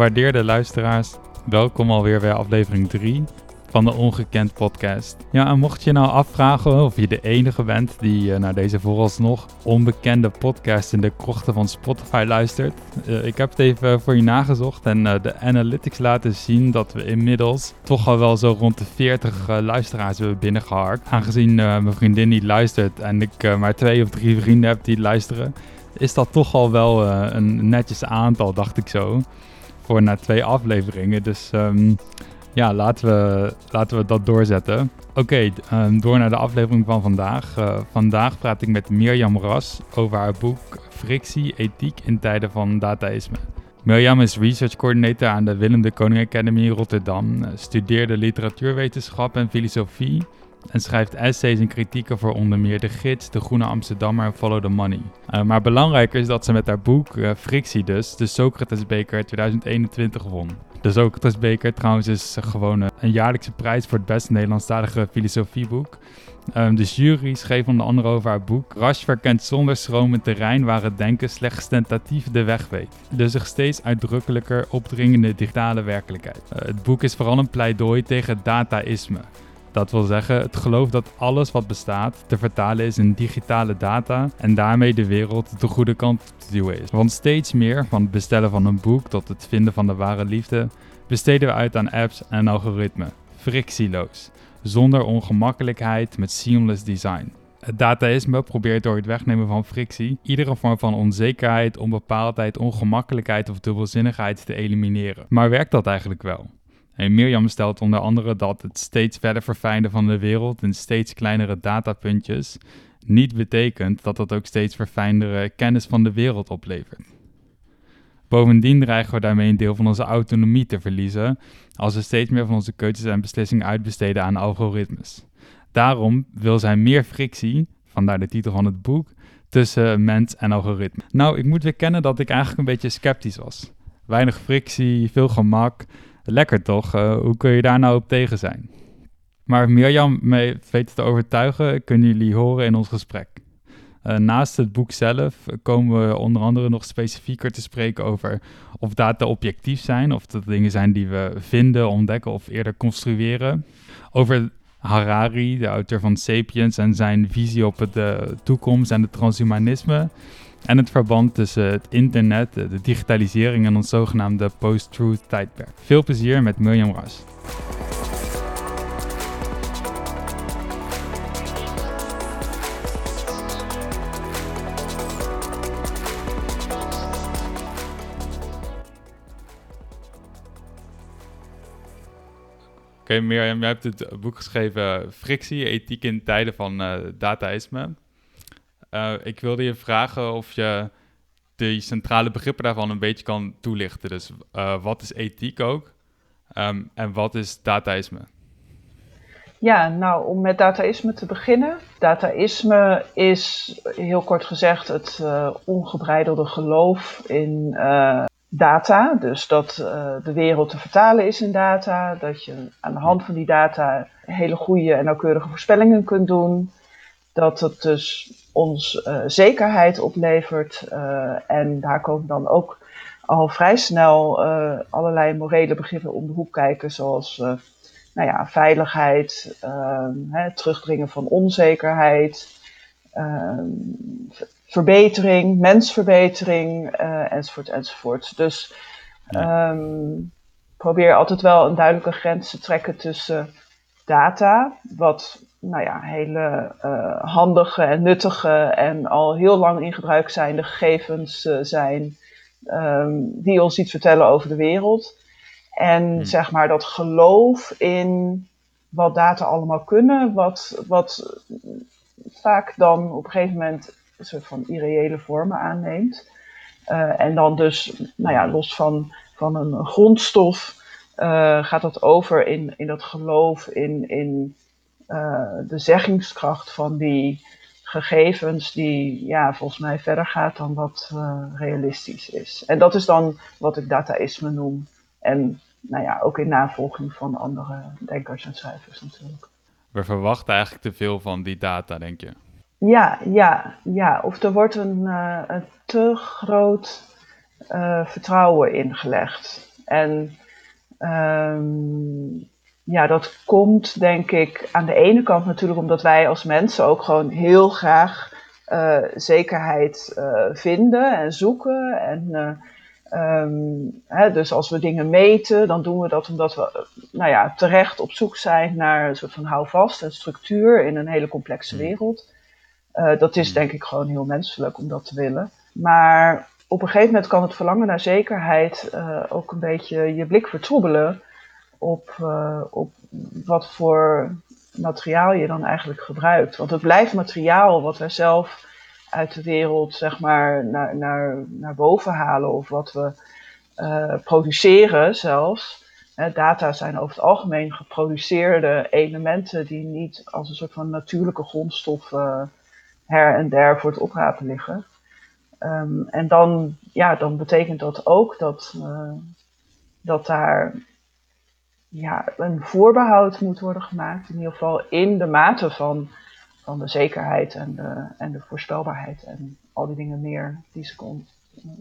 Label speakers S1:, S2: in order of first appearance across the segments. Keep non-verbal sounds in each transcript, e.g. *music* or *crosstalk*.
S1: Gewaardeerde luisteraars, welkom alweer bij aflevering 3 van de Ongekend podcast. Ja, en mocht je nou afvragen of je de enige bent die uh, naar deze vooralsnog onbekende podcast in de krochten van Spotify luistert, uh, ik heb het even voor je nagezocht en de analytics laten zien dat we inmiddels toch al wel zo rond de 40 luisteraars hebben binnengeharkt. Aangezien mijn vriendin niet luistert en ik maar twee of drie vrienden heb die luisteren, is dat toch al wel een netjes aantal, dacht ik zo. Voor na twee afleveringen. Dus um, ja, laten we, laten we dat doorzetten. Oké, um, door naar de aflevering van vandaag. Uh, vandaag praat ik met Mirjam Ras over haar boek Frictie, ethiek in tijden van dataïsme. Mirjam is research coordinator aan de Willem de Koning Academy in Rotterdam, studeerde literatuurwetenschap en filosofie en schrijft essays en kritieken voor onder meer De Gids, De Groene Amsterdammer en Follow the Money. Uh, maar belangrijker is dat ze met haar boek uh, Frictie dus de Socratesbeker 2021 won. De Socratesbeker trouwens is gewoon een jaarlijkse prijs voor het beste Nederlandstalige filosofieboek. Um, de jury schreef onder andere over haar boek. Rasch verkent zonder schroom terrein waar het denken slechts tentatief de weg weet. De zich steeds uitdrukkelijker opdringende digitale werkelijkheid. Het boek is vooral een pleidooi tegen dataïsme. Dat wil zeggen, het geloof dat alles wat bestaat te vertalen is in digitale data en daarmee de wereld de goede kant te duwen is. Want steeds meer, van het bestellen van een boek tot het vinden van de ware liefde, besteden we uit aan apps en algoritmen. Frictieloos, zonder ongemakkelijkheid met seamless design. Het dataïsme probeert door het wegnemen van frictie iedere vorm van onzekerheid, onbepaaldheid, ongemakkelijkheid of dubbelzinnigheid te elimineren. Maar werkt dat eigenlijk wel? En Mirjam stelt onder andere dat het steeds verder verfijnen van de wereld in steeds kleinere datapuntjes niet betekent dat dat ook steeds verfijndere kennis van de wereld oplevert. Bovendien dreigen we daarmee een deel van onze autonomie te verliezen als we steeds meer van onze keuzes en beslissingen uitbesteden aan algoritmes. Daarom wil zij meer frictie, vandaar de titel van het boek, tussen mens en algoritme. Nou, ik moet weer kennen dat ik eigenlijk een beetje sceptisch was. Weinig frictie, veel gemak, Lekker toch? Uh, hoe kun je daar nou op tegen zijn? Maar Mirjam mee weet te overtuigen, kunnen jullie horen in ons gesprek. Uh, naast het boek zelf komen we onder andere nog specifieker te spreken over of data objectief zijn, of dat dingen zijn die we vinden, ontdekken of eerder construeren. Over Harari, de auteur van Sapiens, en zijn visie op de toekomst en het transhumanisme. En het verband tussen het internet, de digitalisering en ons zogenaamde post-truth tijdperk. Veel plezier met Mirjam Ras. Oké, Mirjam, jij hebt het boek geschreven Frictie, ethiek in tijden van uh, dataïsme. Uh, ik wilde je vragen of je de centrale begrippen daarvan een beetje kan toelichten. Dus uh, wat is ethiek ook um, en wat is dataïsme?
S2: Ja, nou om met dataïsme te beginnen. Dataïsme is heel kort gezegd het uh, ongebreidelde geloof in data. Dus dat de wereld te vertalen is in data. Dat je aan de hand van die data hele goede en nauwkeurige voorspellingen kunt doen. Dat het dus ons uh, zekerheid oplevert. Uh, en daar komen dan ook al vrij snel uh, allerlei morele begrippen om de hoek kijken, zoals nou ja, veiligheid, ehm, hè, terugdringen van onzekerheid, ehm, verbetering, mensverbetering, enzovoort, enzovoort. Dus um, probeer altijd wel een duidelijke grens te trekken tussen data, wat nou ja, hele uh, handige en nuttige en al heel lang in gebruik zijnde gegevens uh, zijn um, die ons iets vertellen over de wereld. En hmm. zeg maar dat geloof in wat data allemaal kunnen, wat, wat vaak dan op een gegeven moment een soort van irreële vormen aanneemt. Uh, en dan dus, nou ja, los van, van een grondstof, gaat dat over in, in dat geloof in, in de zeggingskracht van die gegevens, die ja, volgens mij verder gaat dan wat uh, realistisch is. En dat is dan wat ik dataïsme noem. En nou ja, ook in navolging van andere denkers en schrijvers natuurlijk.
S1: We verwachten eigenlijk te veel van die data, denk je?
S2: Ja, ja, ja. Of er wordt een, uh, een te groot vertrouwen ingelegd. En um, ja, dat komt denk ik aan de ene kant natuurlijk omdat wij als mensen ook gewoon heel graag uh, zekerheid uh, vinden en zoeken. En uh, um, hè, dus als we dingen meten, dan doen we dat omdat we nou ja, terecht op zoek zijn naar een soort van houvast en structuur in een hele complexe hmm. wereld. dat is hmm. denk ik gewoon heel menselijk om dat te willen. Maar op een gegeven moment kan het verlangen naar zekerheid ook een beetje je blik vertroebelen op, uh, op wat voor materiaal je dan eigenlijk gebruikt. Want het blijft materiaal wat wij zelf uit de wereld zeg maar, naar, naar, naar boven halen of wat we uh, produceren zelfs. data zijn over het algemeen geproduceerde elementen die niet als een soort van natuurlijke grondstof uh, her en der voor het oprapen liggen. Um, en dan, ja, dan betekent dat ook dat, uh, dat daar ja, een voorbehoud moet worden gemaakt. In ieder geval in de mate van, van de zekerheid en de, en de voorspelbaarheid en al die dingen meer die ze kon,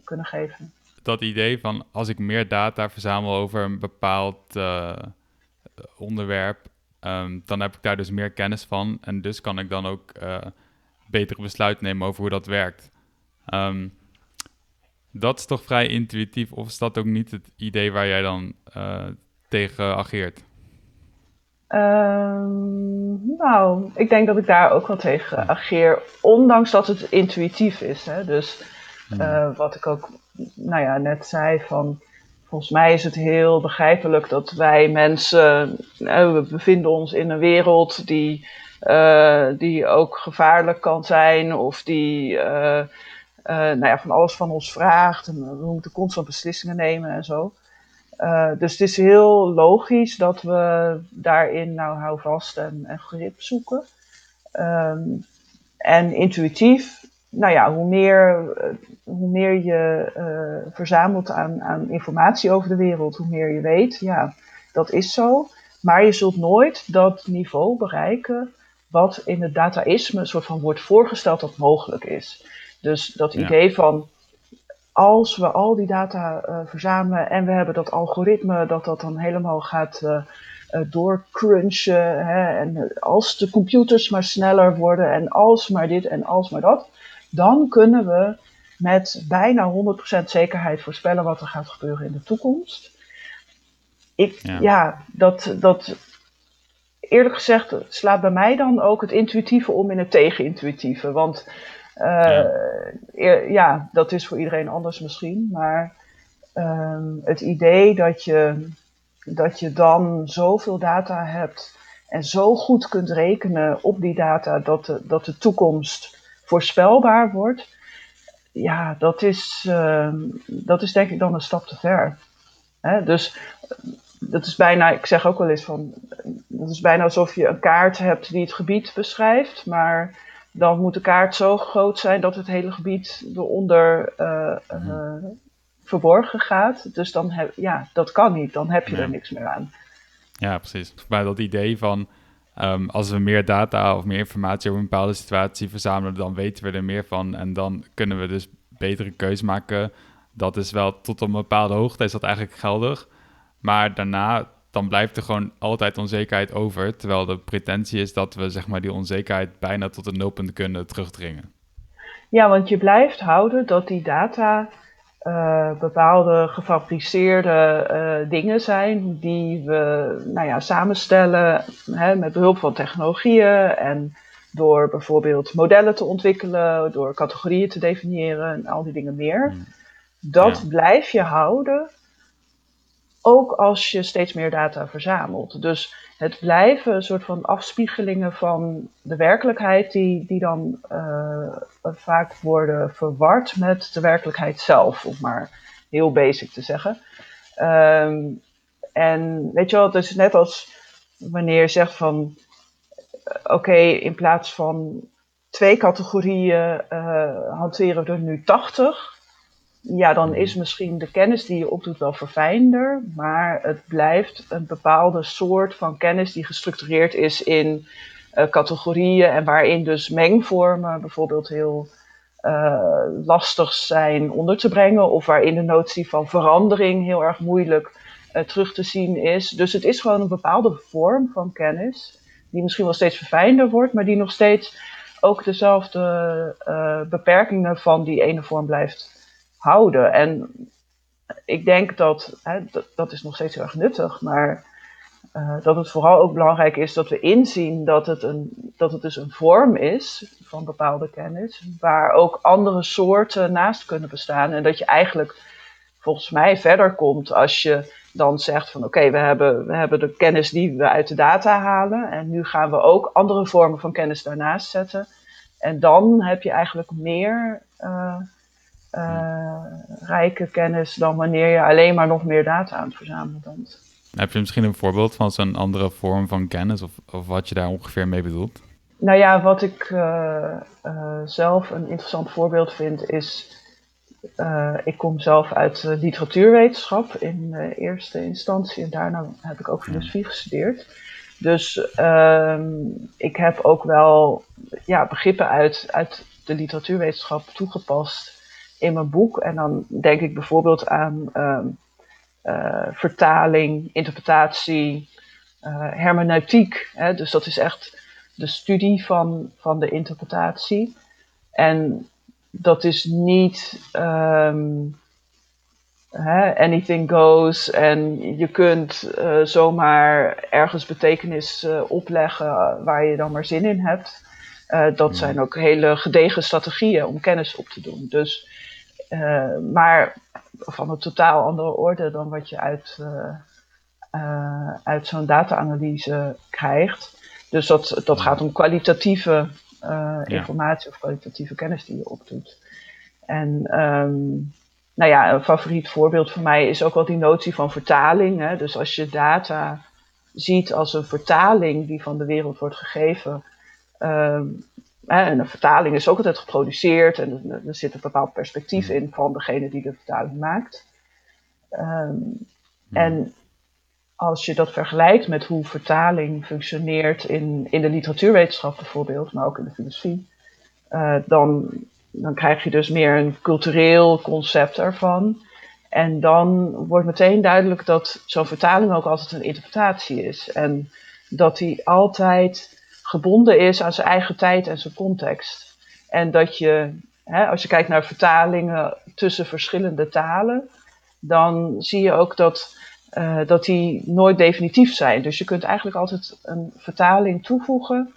S2: kunnen geven.
S1: Dat idee van als ik meer data verzamel over een bepaald uh, onderwerp, um, dan heb ik daar dus meer kennis van. En dus kan ik dan ook uh, betere besluiten nemen over hoe dat werkt. Um, dat is toch vrij intuïtief, of is dat ook niet het idee waar jij dan uh, tegen ageert?
S2: Um, nou, ik denk dat ik daar ook wel tegen ageer, ondanks dat het intuïtief is. Hè? Dus uh, wat ik ook nou ja, net zei, van volgens mij is het heel begrijpelijk dat wij mensen, uh, we bevinden ons in een wereld die, uh, die ook gevaarlijk kan zijn of die nou ja, van alles van ons vraagt. En we moeten constant beslissingen nemen en zo. Uh, dus het is heel logisch dat we daarin nou houvast en, en grip zoeken. Um, en intuïtief, nou ja, hoe meer, uh, hoe meer je uh, verzamelt aan, aan informatie over de wereld, hoe meer je weet. Ja, dat is zo. Maar je zult nooit dat niveau bereiken wat in het dataïsme soort van wordt voorgesteld dat mogelijk is. Dus dat idee van als we al die data uh, verzamelen en we hebben dat algoritme dat dat dan helemaal gaat uh, uh, doorcrunchen. Hè, en als de computers maar sneller worden en als maar dit en als maar dat, dan kunnen we met bijna 100% zekerheid voorspellen wat er gaat gebeuren in de toekomst. Ik, ja, ja dat, dat eerlijk gezegd slaat bij mij dan ook het intuïtieve om in het tegenintuïtieve. Want ja. Eh, ja. dat is voor iedereen anders misschien. Maar ehm, het idee dat je, dat je dan zoveel data hebt en zo goed kunt rekenen op die data dat de, dat de toekomst voorspelbaar wordt. Ja, dat is, uh, dat is denk ik dan een stap te ver. Hè? Dus dat is bijna, ik zeg ook wel eens van, dat is bijna alsof je een kaart hebt die het gebied beschrijft, maar dan moet de kaart zo groot zijn dat het hele gebied eronder uh, uh, verborgen gaat. Dus dan heb, ja, dat kan niet. Dan heb je er niks meer aan.
S1: Ja, precies. Maar dat idee van um, als we meer data of meer informatie over een bepaalde situatie verzamelen, dan weten we er meer van en dan kunnen we dus betere keuze maken. Dat is wel tot een bepaalde hoogte is dat eigenlijk geldig. Maar daarna dan blijft er gewoon altijd onzekerheid over. Terwijl de pretentie is dat we zeg maar, die onzekerheid bijna tot een nulpunt kunnen terugdringen.
S2: Ja, want je blijft houden dat die data uh, bepaalde gefabriceerde uh, dingen zijn die we nou ja, samenstellen hè, met behulp van technologieën en door bijvoorbeeld modellen te ontwikkelen, door categorieën te definiëren en al die dingen meer. Hmm. Dat blijf je houden ook als je steeds meer data verzamelt. Dus het blijven een soort van afspiegelingen van de werkelijkheid, die, die dan uh, vaak worden verward met de werkelijkheid zelf, om maar heel basic te zeggen. Um, en weet je wel, het is net als wanneer je zegt van, uh, oké, in plaats van twee categorieën uh, hanteren we er nu 80 ja, dan is misschien de kennis die je opdoet wel verfijnder, maar het blijft een bepaalde soort van kennis die gestructureerd is in uh, categorieën en waarin dus mengvormen bijvoorbeeld heel lastig zijn onder te brengen of waarin de notie van verandering heel erg moeilijk terug te zien is. Dus het is gewoon een bepaalde vorm van kennis, die misschien wel steeds verfijnder wordt, maar die nog steeds ook dezelfde beperkingen van die ene vorm blijft houden. En ik denk dat, hè, dat, dat is nog steeds heel erg nuttig, maar uh, dat het vooral ook belangrijk is dat we inzien dat het, een, dat het dus een vorm is van bepaalde kennis, waar ook andere soorten naast kunnen bestaan. En dat je eigenlijk volgens mij verder komt als je dan zegt van oké, we, hebben, we hebben de kennis die we uit de data halen en nu gaan we ook andere vormen van kennis daarnaast zetten. En dan heb je eigenlijk meer uh, uh, rijke kennis dan wanneer je alleen maar nog meer data aan het verzamelen bent.
S1: Heb je misschien een voorbeeld van zo'n andere vorm van kennis of, of wat je daar ongeveer mee bedoelt?
S2: Nou ja, wat ik uh, uh, zelf een interessant voorbeeld vind is. Uh, ik kom zelf uit literatuurwetenschap in eerste instantie en daarna heb ik ook filosofie gestudeerd. Dus ehm, ik heb ook wel ja, begrippen uit, uit de literatuurwetenschap toegepast in mijn boek. En dan denk ik bijvoorbeeld aan ehm, uh, vertaling, interpretatie, uh, hermeneutiek. Hè? Dus dat is echt de studie van, van de interpretatie. En dat is niet um, hè, anything goes en je kunt uh, zomaar ergens betekenis opleggen waar je dan maar zin in hebt. dat zijn ook hele gedegen strategieën om kennis op te doen. Dus, maar van een totaal andere orde dan wat je uit, uh, uh, uit zo'n data-analyse krijgt. Dus dat, dat gaat om kwalitatieve informatie of kwalitatieve kennis die je opdoet. En um, nou ja, een favoriet voorbeeld voor mij is ook wel die notie van vertaling. Hè? Dus als je data ziet als een vertaling die van de wereld wordt gegeven, um, en een vertaling is ook altijd geproduceerd en er, zit een bepaald perspectief hmm. in van degene die de vertaling maakt. Um, En als je dat vergelijkt met hoe vertaling functioneert in, in de literatuurwetenschap bijvoorbeeld, maar ook in de filosofie, uh, dan, dan krijg je dus meer een cultureel concept ervan. En dan wordt meteen duidelijk dat zo'n vertaling ook altijd een interpretatie is. En dat die altijd gebonden is aan zijn eigen tijd en zijn context. En dat je, hè, als je kijkt naar vertalingen tussen verschillende talen, dan zie je ook dat, uh, dat die nooit definitief zijn. Dus je kunt eigenlijk altijd een vertaling toevoegen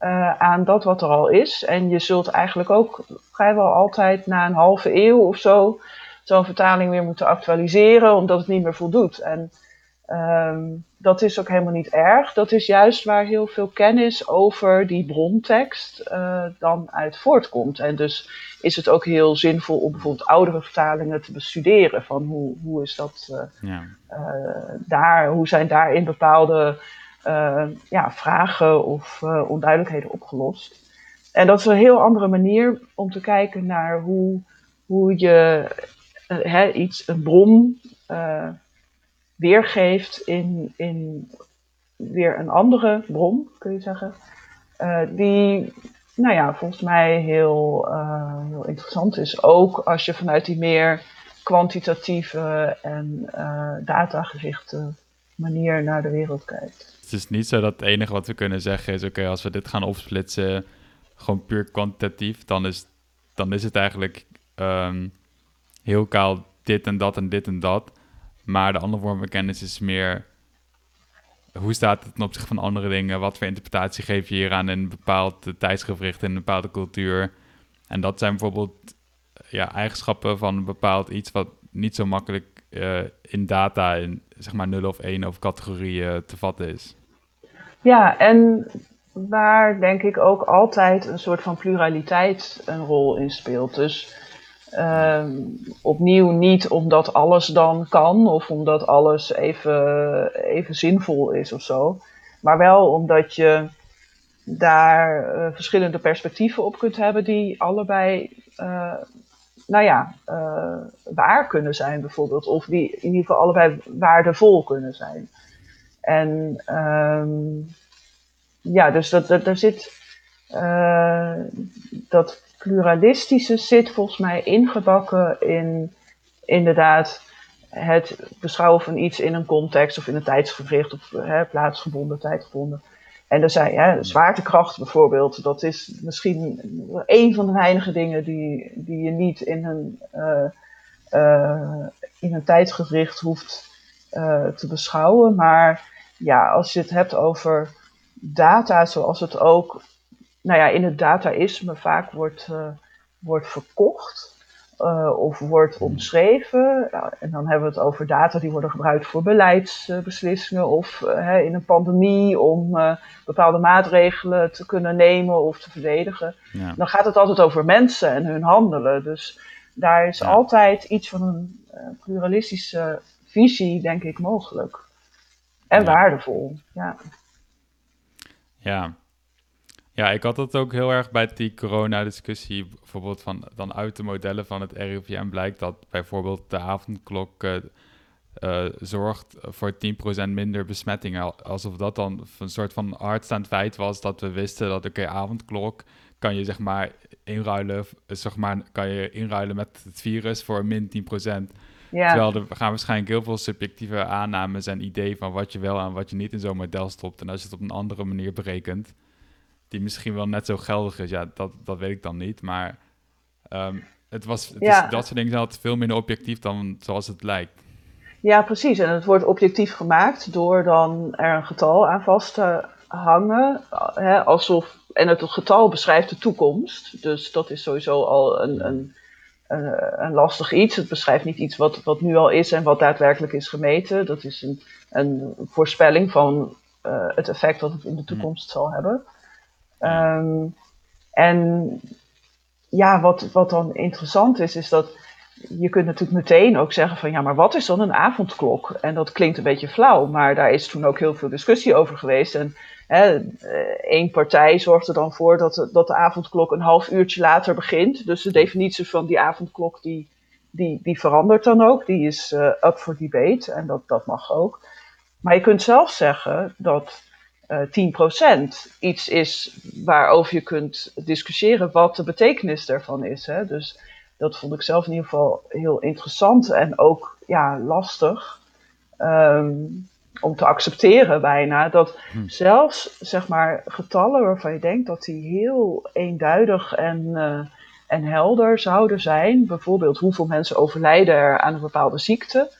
S2: uh, aan dat wat er al is. En je zult eigenlijk ook vrijwel altijd na een halve eeuw of zo zo'n vertaling weer moeten actualiseren, omdat het niet meer voldoet. En Um, dat is ook helemaal niet erg. Dat is juist waar heel veel kennis over die brontekst uh, dan uit voortkomt. En dus is het ook heel zinvol om bijvoorbeeld oudere vertalingen te bestuderen. Van hoe, hoe is dat uh, ja. uh, daar, hoe zijn daarin bepaalde ja, vragen of onduidelijkheden opgelost. En dat is een heel andere manier om te kijken naar hoe, hoe je hè, iets, een bron weergeeft in, in weer een andere bron, kun je zeggen. Uh, die, nou ja, volgens mij heel, uh, heel interessant is. Ook als je vanuit die meer kwantitatieve en uh, datagerichte manier naar de wereld kijkt.
S1: Het is niet zo dat het enige wat we kunnen zeggen is: oké, als we dit gaan opsplitsen, gewoon puur kwantitatief, dan is, dan is het eigenlijk um, heel kaal dit en dat en dit en dat. Maar de andere vorm van kennis is meer hoe staat het ten opzichte van andere dingen? Wat voor interpretatie geef je hier aan een bepaald tijdsgevricht, in een bepaalde cultuur? En dat zijn bijvoorbeeld ja, eigenschappen van een bepaald iets wat niet zo makkelijk uh, in data, in zeg maar 0 of 1 of categorieën te vatten is.
S2: Ja, en waar denk ik ook altijd een soort van pluraliteit een rol in speelt. Dus Um, opnieuw niet omdat alles dan kan of omdat alles even, even zinvol is of zo. Maar wel omdat je daar uh, verschillende perspectieven op kunt hebben die allebei, uh, nou ja, uh, waar kunnen zijn bijvoorbeeld. Of die in ieder geval allebei waardevol kunnen zijn. En um, ja, dus dat, dat, daar zit dat pluralistische zit volgens mij ingebakken in inderdaad het beschouwen van iets in een context of in een tijdsgevricht of hè, plaatsgebonden, tijdgebonden. En er zijn ja, zwaartekracht bijvoorbeeld, dat is misschien een van de weinige dingen die, die je niet in een, uh, in een hoeft uh, te beschouwen. Maar ja, als je het hebt over data, zoals het ook nou ja, in het dataïsme vaak wordt, wordt verkocht. Uh, of wordt omschreven. en dan hebben we het over data die worden gebruikt voor beleidsbeslissingen of uh, in een pandemie om uh, bepaalde maatregelen te kunnen nemen of te verdedigen. Ja. Dan gaat het altijd over mensen en hun handelen. Dus daar is ja. altijd iets van een pluralistische visie, denk ik, mogelijk. En ja. waardevol. Ja.
S1: Ja, ja, ik had dat ook heel erg bij die coronadiscussie. Bijvoorbeeld van dan uit de modellen van het RIVM blijkt dat bijvoorbeeld de avondklok uh, uh, zorgt voor 10% minder besmettingen. Alsof dat dan een soort van hardstaand feit was dat we wisten dat oké, okay, avondklok kan je zeg maar inruilen, zeg maar, kan je inruilen met het virus voor min 10%. Ja. Terwijl er gaan waarschijnlijk heel veel subjectieve aannames en ideeën van wat je wel en wat je niet in zo'n model stopt. En als je het op een andere manier berekent, die misschien wel net zo geldig is. Ja, dat, dat weet ik dan niet. Maar um, het was, het ja. is, dat soort dingen zijn altijd veel minder objectief dan zoals het lijkt.
S2: Ja, precies. En het wordt objectief gemaakt door dan er een getal aan vast te hangen. Hè, alsof, en het getal beschrijft de toekomst. Dus dat is sowieso al een, een, een, een, lastig iets. Het beschrijft niet iets wat, wat nu al is en wat daadwerkelijk is gemeten. Dat is een, een voorspelling van uh, het effect dat het in de toekomst zal hebben. Um, en ja, wat, wat dan interessant is, is dat je kunt natuurlijk meteen ook zeggen van ja, maar wat is dan een avondklok? En dat klinkt een beetje flauw, maar daar is toen ook heel veel discussie over geweest. En eh, één partij zorgt er dan voor dat, de, dat de avondklok een half uurtje later begint. Dus de definitie van die avondklok die, die, die verandert dan ook. Die is uh, up for debate en dat, dat mag ook. Maar je kunt zelf zeggen dat uh, 10% iets is waarover je kunt discussiëren wat de betekenis daarvan is. Hè? Dus dat vond ik zelf in ieder geval heel interessant en ook ja, lastig um, om te accepteren bijna. Dat hmm. zelfs zeg maar, getallen waarvan je denkt dat die heel eenduidig en, uh, en helder zouden zijn, bijvoorbeeld hoeveel mensen overlijden er aan een bepaalde ziekte,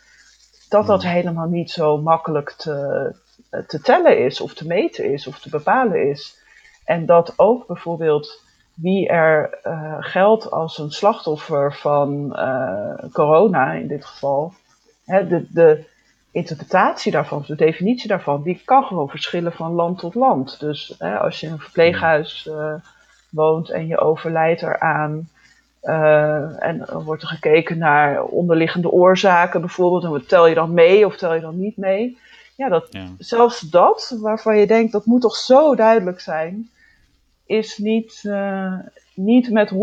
S2: dat dat hmm. helemaal niet zo makkelijk te, eh, te tellen is, of te meten is, of te bepalen is. En dat ook bijvoorbeeld wie er uh, geldt als een slachtoffer van uh, corona in dit geval, hè, de, de interpretatie daarvan, de definitie daarvan, die kan gewoon verschillen van land tot land. Dus hè, als je in een verpleeghuis woont en je overlijdt eraan, en wordt er gekeken naar onderliggende oorzaken bijvoorbeeld, en tel je dan mee of tel je dan niet mee? Ja, dat, zelfs dat, waarvan je denkt dat moet toch zo duidelijk zijn, is niet, uh, niet met 100%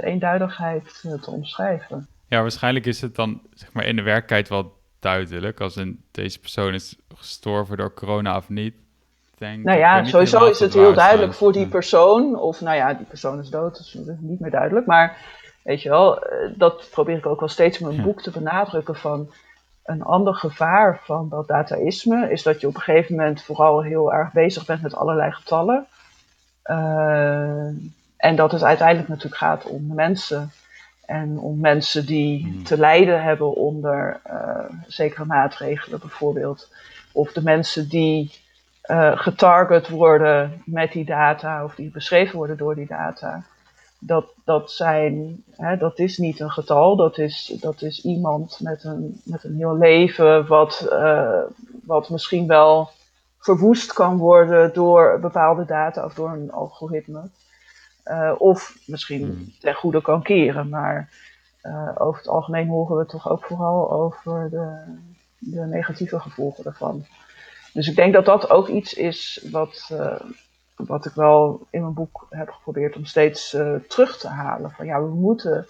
S2: eenduidigheid uh, te omschrijven.
S1: Ja, waarschijnlijk is het dan zeg maar, in de werkelijkheid wel duidelijk als een, deze persoon is gestorven door corona of niet.
S2: Denk, nou ja, sowieso is het heel duidelijk voor die persoon. Of nou ja, die persoon is dood, dus dat is niet meer duidelijk. Maar weet je wel, eh, dat probeer ik ook wel steeds in mijn boek te benadrukken van een ander gevaar van dat dataïsme is dat je op een gegeven moment vooral heel erg bezig bent met allerlei getallen. Uh, en dat het uiteindelijk natuurlijk gaat om de mensen. En om mensen die hmm. te lijden hebben onder uh, zekere maatregelen bijvoorbeeld. Of de mensen die uh, getarget worden met die data of die beschreven worden door die data dat, dat, zijn, hè, dat is niet een getal, dat is, dat is iemand met een, met een heel leven wat, uh, wat misschien wel verwoest kan worden door bepaalde data of door een algoritme. Uh, of misschien hmm. ten goede kan keren, maar uh, over het algemeen horen we toch ook vooral over de, de negatieve gevolgen daarvan. Dus ik denk dat dat ook iets is wat, wat ik wel in mijn boek heb geprobeerd om steeds uh, terug te halen. Van ja, we moeten,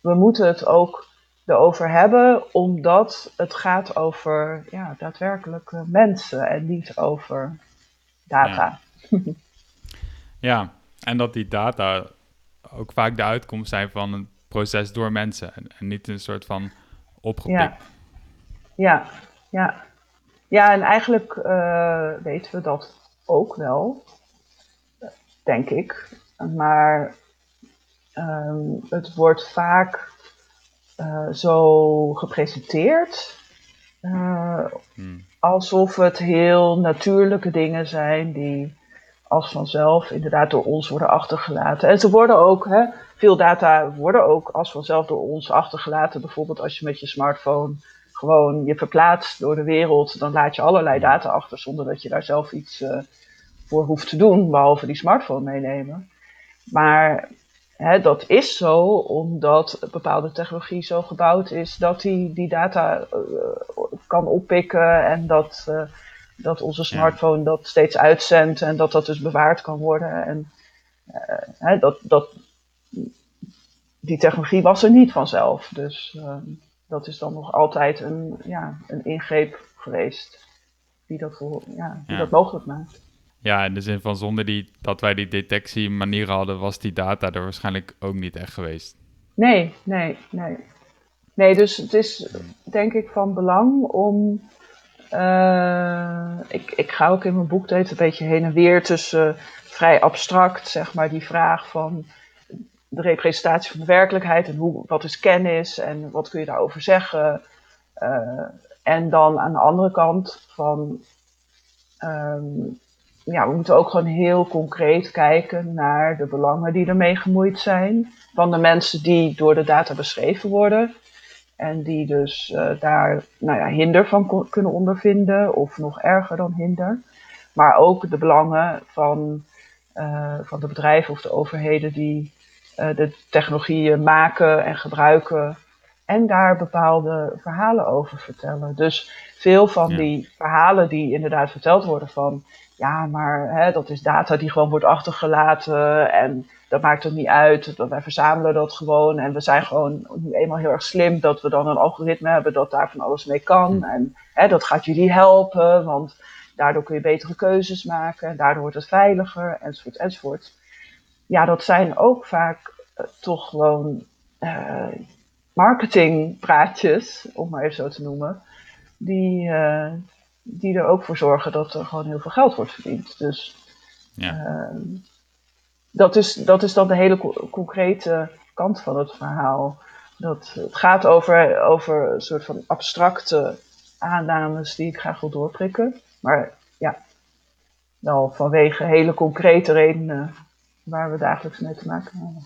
S2: we moeten het ook erover hebben, omdat het gaat over ja, daadwerkelijk mensen en niet over data.
S1: Ja. *laughs* ja, en dat die data ook vaak de uitkomst zijn van een proces door mensen en, niet een soort van opgepikt.
S2: Ja, ja, ja. ja en eigenlijk uh, weten we dat ook wel, denk ik. Maar ehm, het wordt vaak uh, zo gepresenteerd. Uh, hmm. Alsof het heel natuurlijke dingen zijn die als vanzelf inderdaad door ons worden achtergelaten. En ze worden ook, hè, veel data worden ook als vanzelf door ons achtergelaten. Bijvoorbeeld als je met je smartphone gewoon je verplaatst door de wereld, dan laat je allerlei data achter zonder dat je daar zelf iets uh, voor hoeft te doen, behalve die smartphone meenemen. Maar hè, dat is zo omdat bepaalde technologie zo gebouwd is dat die, die data uh, kan oppikken en dat. Uh, dat onze smartphone dat steeds uitzendt en dat dat dus bewaard kan worden. En hè, dat, dat, die technologie was er niet vanzelf. Dus uh, dat is dan nog altijd een, ja, een ingreep geweest die dat, voor, ja, die dat mogelijk maakt.
S1: Ja, in de zin van zonder die, dat wij die detectiemanieren hadden, was die data er waarschijnlijk ook niet echt geweest.
S2: Nee, nee, nee. Nee, dus het is denk ik van belang om uh, ik, ik ga ook in mijn boek steeds een beetje heen en weer tussen vrij abstract, zeg maar, die vraag van de representatie van de werkelijkheid en hoe, wat is kennis en wat kun je daarover zeggen. Uh, en dan aan de andere kant van, um, ja, we moeten ook gewoon heel concreet kijken naar de belangen die ermee gemoeid zijn. Van de mensen die door de data beschreven worden. En die dus uh, daar nou ja, hinder van kunnen ondervinden, of nog erger dan hinder. Maar ook de belangen van, uh, van de bedrijven of de overheden die uh, de technologieën maken en gebruiken. En daar bepaalde verhalen over vertellen. Dus veel van die verhalen die inderdaad verteld worden van ja, maar hè, dat is data die gewoon wordt achtergelaten en dat maakt het niet uit. Wij verzamelen dat gewoon en we zijn gewoon nu eenmaal heel erg slim dat we dan een algoritme hebben dat daar van alles mee kan. Hm. En hè, dat gaat jullie helpen, want daardoor kun je betere keuzes maken en daardoor wordt het veiliger, enzovoort, enzovoort. Ja, dat zijn ook vaak uh, toch gewoon uh, marketingpraatjes, om maar even zo te noemen, die, uh, die er ook voor zorgen dat er gewoon heel veel geld wordt verdiend. Dus ja. uh, dat, is, dat is dan de hele co concrete kant van het verhaal. Dat, het gaat over, over een soort van abstracte aannames die ik graag wil doorprikken. Maar ja, wel vanwege hele concrete redenen waar we dagelijks mee te maken hebben.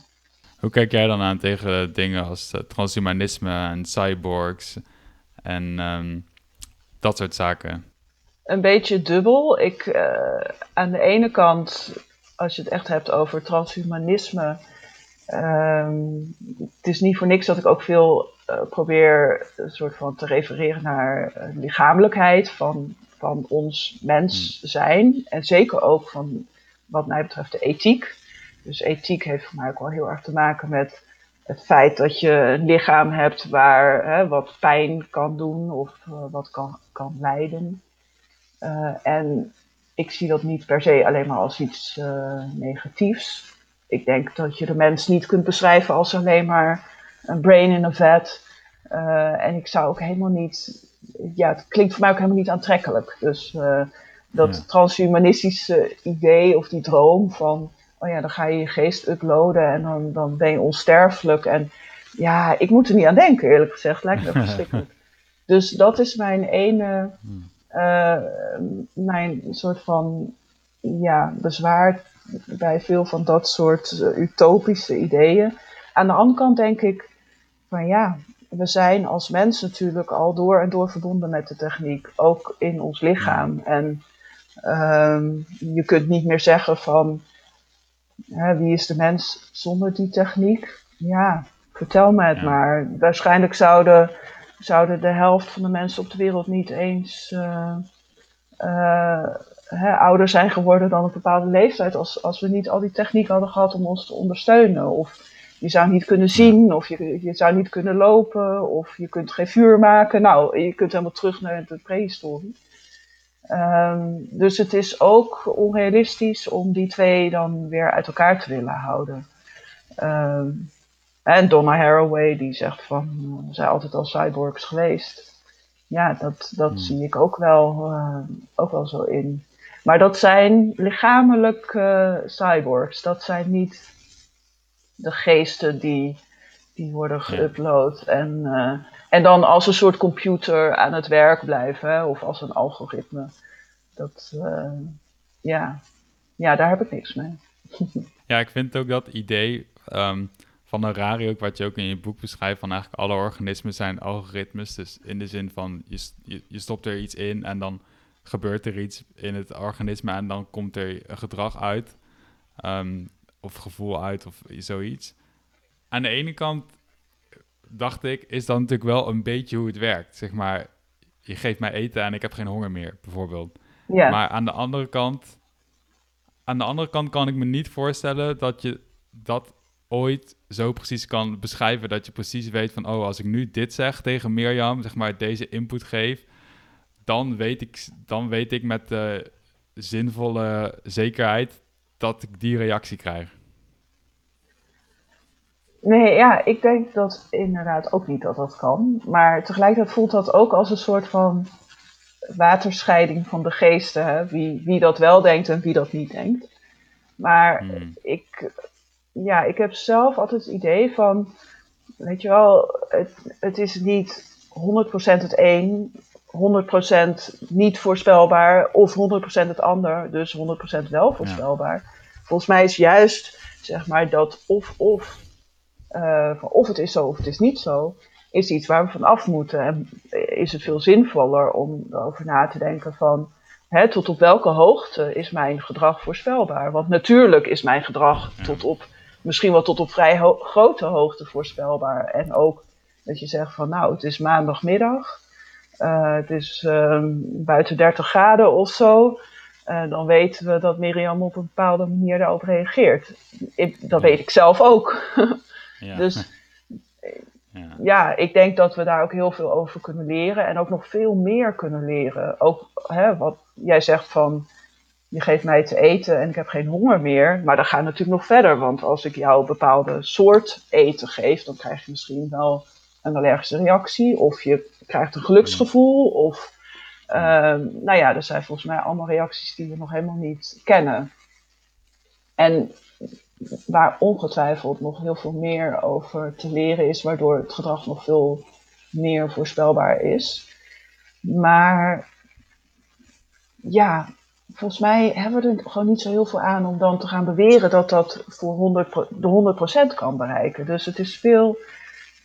S1: Hoe kijk jij dan aan tegen dingen als uh, transhumanisme en cyborgs en um, dat soort zaken?
S2: Een beetje dubbel. Ik, uh, aan de ene kant, als je het echt hebt over transhumanisme, um, het is niet voor niks dat ik ook veel uh, probeer een soort van te refereren naar uh, lichamelijkheid van, van ons mens hmm. zijn. En zeker ook van wat mij betreft de ethiek. Dus ethiek heeft voor mij ook wel heel erg te maken met het feit dat je een lichaam hebt waar hè, wat pijn kan doen of wat kan, kan lijden. Uh, en ik zie dat niet per se alleen maar als iets uh, negatiefs. Ik denk dat je de mens niet kunt beschrijven als alleen maar een brain in a vat. Uh, en ik zou ook helemaal niet. Ja, het klinkt voor mij ook helemaal niet aantrekkelijk. Dus dat ja. transhumanistische idee of die droom van. Oh ja, dan ga je je geest uploaden en dan, dan ben je onsterfelijk. En ja, ik moet er niet aan denken, eerlijk gezegd. Lijkt me verschrikkelijk. *laughs* dus dat is mijn ene. Hmm uh, mijn soort van ja, bezwaar bij veel van dat soort uh, utopische ideeën. Aan de andere kant denk ik van ja, we zijn als mens natuurlijk al door en door verbonden met de techniek, ook in ons lichaam. En um, je kunt niet meer zeggen van hè, wie is de mens zonder die techniek? Ja, vertel me het maar. Waarschijnlijk zouden zouden de helft van de mensen op de wereld niet eens uh, uh, hè, ouder zijn geworden dan een bepaalde leeftijd als, als we niet al die techniek hadden gehad om ons te ondersteunen. Of je zou niet kunnen zien, of je, je zou niet kunnen lopen, of je kunt geen vuur maken. Nou, je kunt helemaal terug naar de prehistorie. Um, dus het is ook onrealistisch om die twee dan weer uit elkaar te willen houden. Ehm, en Donna Haraway die zegt van, uh, zijn altijd al cyborgs geweest. Ja, dat, dat hmm. zie ik ook wel, uh, ook wel zo in. Maar dat zijn lichamelijk uh, cyborgs. Dat zijn niet de geesten die, die worden geüpload. En, en dan als een soort computer aan het werk blijven. Hè, of als een algoritme. Dat, ja. ja, daar heb ik niks mee. *laughs*
S1: ja, ik vind ook dat idee um, van een ook wat je ook in je boek beschrijft, van eigenlijk alle organismen zijn algoritmes. Dus in de zin van je, je, stopt er iets in en dan gebeurt er iets in het organisme en dan komt er een gedrag uit. Um, of gevoel uit of zoiets. Aan de ene kant dacht ik, is dat natuurlijk wel een beetje hoe het werkt. Zeg maar, je geeft mij eten en ik heb geen honger meer, bijvoorbeeld. Ja. Maar aan de andere kant, aan de andere kant kan ik me niet voorstellen dat je dat ooit zo precies kan beschrijven dat je precies weet van, oh, als ik nu dit zeg tegen Mirjam, zeg maar deze input geef, dan weet ik, dan weet ik met uh, zinvolle zekerheid dat ik die reactie krijg.
S2: Nee, ja, ik denk dat inderdaad ook niet dat dat kan. Maar tegelijkertijd voelt dat ook als een soort van waterscheiding van de geesten. Hè? Wie, wie dat wel denkt en wie dat niet denkt. Maar hmm. ik, ja, ik heb zelf altijd het idee van, weet je wel, het, het is niet 100% het een, 100% niet voorspelbaar of 100% het ander, dus 100% wel voorspelbaar. Volgens mij is juist, zeg maar, dat of-of, uh, eh, of het is zo of het is niet zo, is iets waar we van af moeten. En is het veel zinvoller om erover na te denken van, hè, tot op welke hoogte is mijn gedrag voorspelbaar? Want natuurlijk is mijn gedrag tot op misschien wel tot op vrij grote hoogte voorspelbaar. En ook dat je zegt van nou, het is maandagmiddag, uh, het is uh, buiten 30 graden of zo. Uh, dan weten we dat Mirjam op een bepaalde manier daarop reageert. Ik, dat weet ik zelf ook. *laughs* ja. Dus *laughs* ja. ja. ik denk dat we daar ook heel veel over kunnen leren en ook nog veel meer kunnen leren. Ook hè, wat jij zegt van je geeft mij te eten en ik heb geen honger meer. Maar dat gaat natuurlijk nog verder, want als ik jou een bepaalde soort eten geef, dan krijg je misschien wel een allergische reactie, of je krijgt een geluksgevoel, of uh, nou ja, er zijn volgens mij allemaal reacties die we nog helemaal niet kennen. En waar ongetwijfeld nog heel veel meer over te leren is, waardoor het gedrag nog veel meer voorspelbaar is. Maar ja, volgens mij hebben we er gewoon niet zo heel veel aan om dan te gaan beweren dat dat voor 100, de 100% kan bereiken. Dus het is veel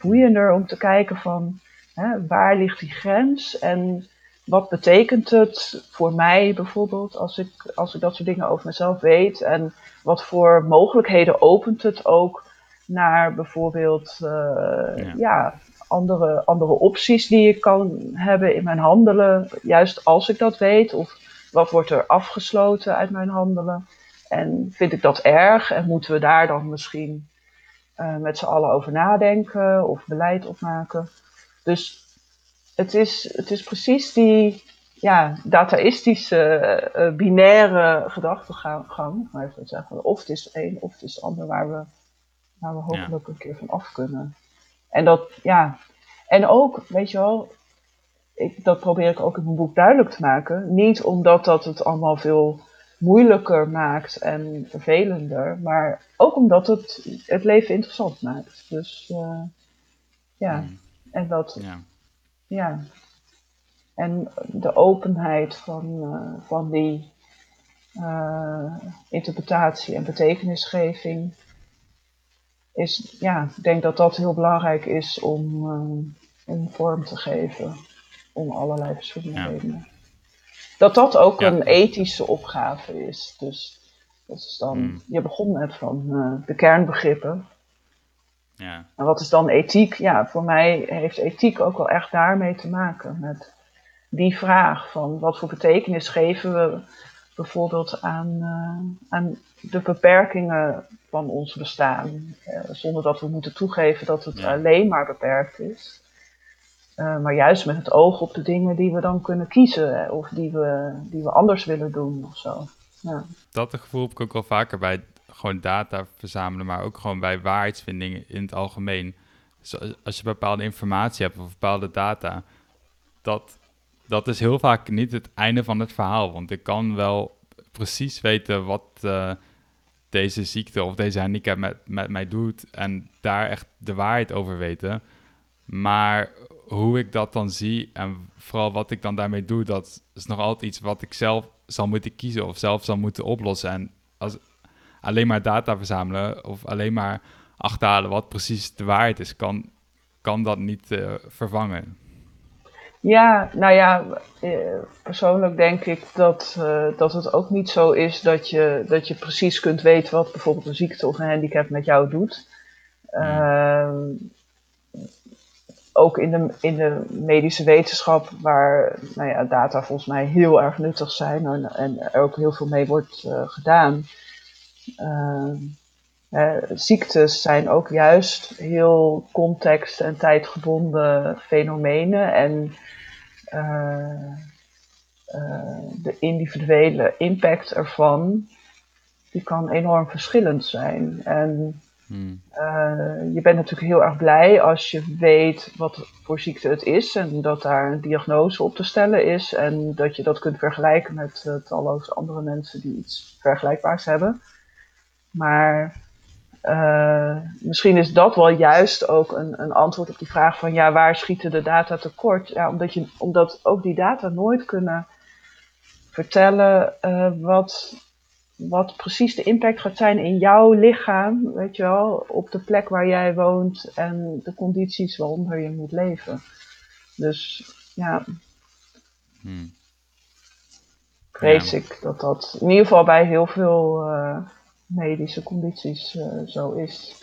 S2: boeiender om te kijken van hè, waar ligt die grens en wat betekent het voor mij bijvoorbeeld als ik, als ik dat soort dingen over mezelf weet en wat voor mogelijkheden opent het ook naar bijvoorbeeld uh, ja. andere, andere opties die ik kan hebben in mijn handelen, juist als ik dat weet of wat wordt er afgesloten uit mijn handelen? En vind ik dat erg? En moeten we daar dan misschien uh, met z'n allen over nadenken of beleid opmaken? Dus het is, het is precies die ja, dataïstische, uh, binaire gedachtegang. Maar even zeggen, of het is het een of het is het ander waar we, waar we hopelijk een keer van af kunnen. En dat, ja. En ook, weet je wel, ik, dat probeer ik ook in mijn boek duidelijk te maken. Niet omdat dat het allemaal veel moeilijker maakt en vervelender, maar ook omdat het het leven interessant maakt. Dus uh, ja, mm. en dat, ja. ja. En de openheid van, uh, van die uh, interpretatie en betekenisgeving is, ja, ik denk dat dat heel belangrijk is om, om vorm te geven om allerlei verschillende redenen. Dat dat ook een ethische opgave is. Dus dat is dan, hmm. je begon net van uh, de kernbegrippen. Ja. En wat is dan ethiek? Ja, voor mij heeft ethiek ook wel echt daarmee te maken. Met die vraag van wat voor betekenis geven we bijvoorbeeld aan, uh, aan de beperkingen van ons bestaan. Uh, zonder dat we moeten toegeven dat het alleen maar beperkt is. Uh, maar juist met het oog op de dingen die we dan kunnen kiezen of die we, die we anders willen doen of zo. Ja.
S1: Dat gevoel heb ik ook wel vaker bij gewoon data verzamelen, maar ook gewoon bij waarheidsvindingen in het algemeen. Als je bepaalde informatie hebt of bepaalde data, dat, dat is heel vaak niet het einde van het verhaal. Want ik kan wel precies weten wat uh, deze ziekte of deze handicap met, met mij doet en daar echt de waarheid over weten. Maar hoe ik dat dan zie en vooral wat ik dan daarmee doe, dat is nog altijd iets wat ik zelf zal moeten kiezen of zelf zal moeten oplossen. En als alleen maar data verzamelen of alleen maar achterhalen wat precies de waarheid is, kan, kan dat niet uh, vervangen.
S2: Ja, nou ja, eh, persoonlijk denk ik dat, uh, dat het ook niet zo is dat je, dat je precies kunt weten wat bijvoorbeeld een ziekte of een handicap met jou doet. Hmm ook in de, in de medische wetenschap, waar nou ja, data volgens mij heel erg nuttig zijn en, en er ook heel veel mee wordt uh, gedaan. Uh, ziektes zijn ook juist heel context- en tijdgebonden fenomenen. En uh, de individuele impact ervan, die kan enorm verschillend zijn. En Uh, je bent natuurlijk heel erg blij als je weet wat voor ziekte het is en dat daar een diagnose op te stellen is en dat je dat kunt vergelijken met uh, talloze andere mensen die iets vergelijkbaars hebben. Maar uh, misschien is dat wel juist ook een, een, antwoord op die vraag van ja, waar schieten de data tekort? Ja, omdat, je, omdat ook die data nooit kunnen vertellen wat wat precies de impact gaat zijn in jouw lichaam, weet je wel, op de plek waar jij woont en de condities waaronder je moet leven. Dus ja, hmm. vrees ik dat dat in ieder geval bij heel veel uh, medische condities uh, zo is.